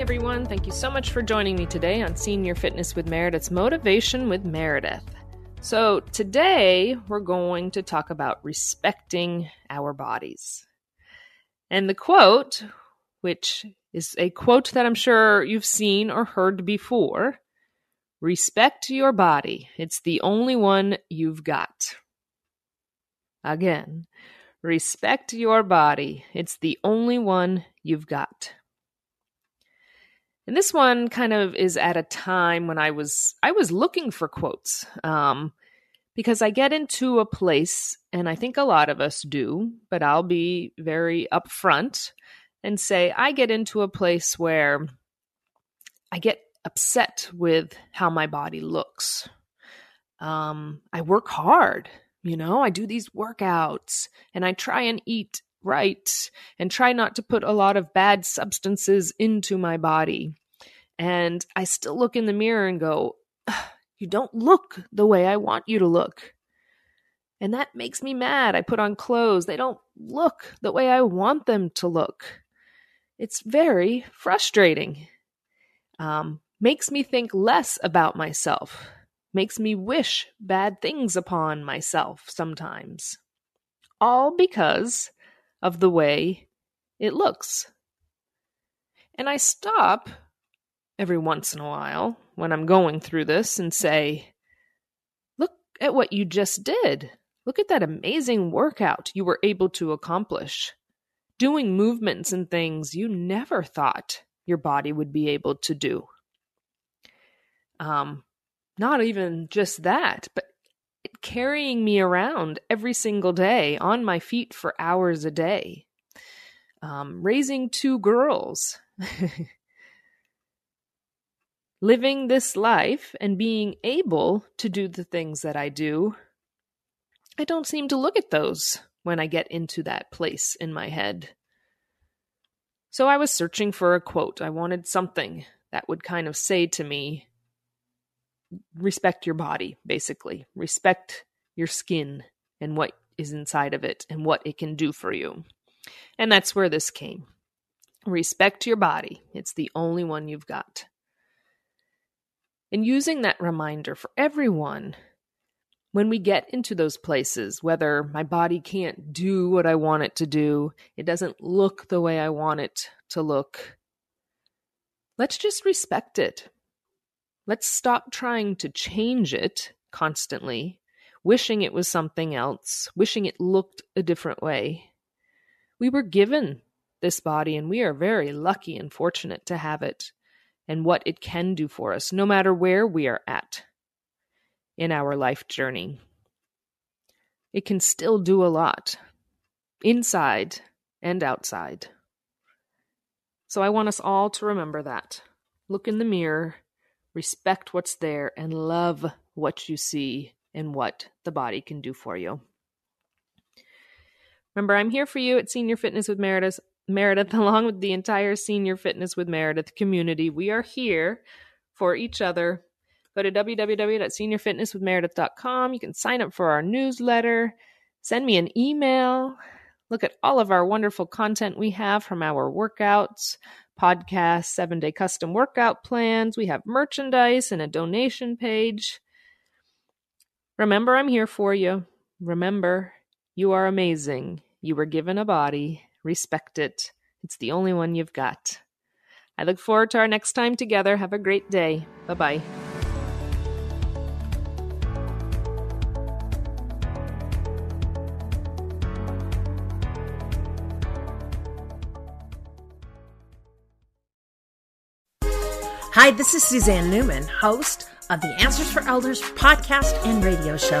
everyone. Thank you so much for joining me today on Senior Fitness with Meredith's Motivation with Meredith. So, today we're going to talk about respecting our bodies. And the quote, which is a quote that I'm sure you've seen or heard before respect your body. It's the only one you've got. Again, respect your body. It's the only one you've got. And this one kind of is at a time when I was I was looking for quotes. Um, because I get into a place, and I think a lot of us do, but I'll be very upfront and say I get into a place where I get upset with how my body looks. Um, I work hard, you know, I do these workouts and I try and eat right and try not to put a lot of bad substances into my body. And I still look in the mirror and go, You don't look the way I want you to look. And that makes me mad. I put on clothes, they don't look the way I want them to look. It's very frustrating. Um, makes me think less about myself, makes me wish bad things upon myself sometimes. All because of the way it looks. And I stop every once in a while when I'm going through this and say, Look at what you just did. Look at that amazing workout you were able to accomplish. Doing movements and things you never thought your body would be able to do. Um, not even just that, but carrying me around every single day on my feet for hours a day. Um, raising two girls. living this life and being able to do the things that I do, I don't seem to look at those when I get into that place in my head. So I was searching for a quote. I wanted something that would kind of say to me, respect your body, basically. Respect your skin and what is inside of it and what it can do for you. And that's where this came. Respect your body. It's the only one you've got. And using that reminder for everyone when we get into those places, whether my body can't do what I want it to do, it doesn't look the way I want it to look, let's just respect it. Let's stop trying to change it constantly, wishing it was something else, wishing it looked a different way. We were given this body, and we are very lucky and fortunate to have it and what it can do for us, no matter where we are at in our life journey. It can still do a lot, inside and outside. So I want us all to remember that. Look in the mirror, respect what's there, and love what you see and what the body can do for you. Remember, I'm here for you at Senior Fitness with Meredith Meredith, along with the entire Senior Fitness with Meredith community. We are here for each other. Go to www.seniorfitnesswithmeredith.com. You can sign up for our newsletter, send me an email, look at all of our wonderful content we have from our workouts, podcasts, seven day custom workout plans. We have merchandise and a donation page. Remember, I'm here for you. Remember, you are amazing. You were given a body Respect it. It's the only one you've got. I look forward to our next time together. Have a great day. Bye bye. Hi, this is Suzanne Newman, host of the Answers for Elders podcast and radio show.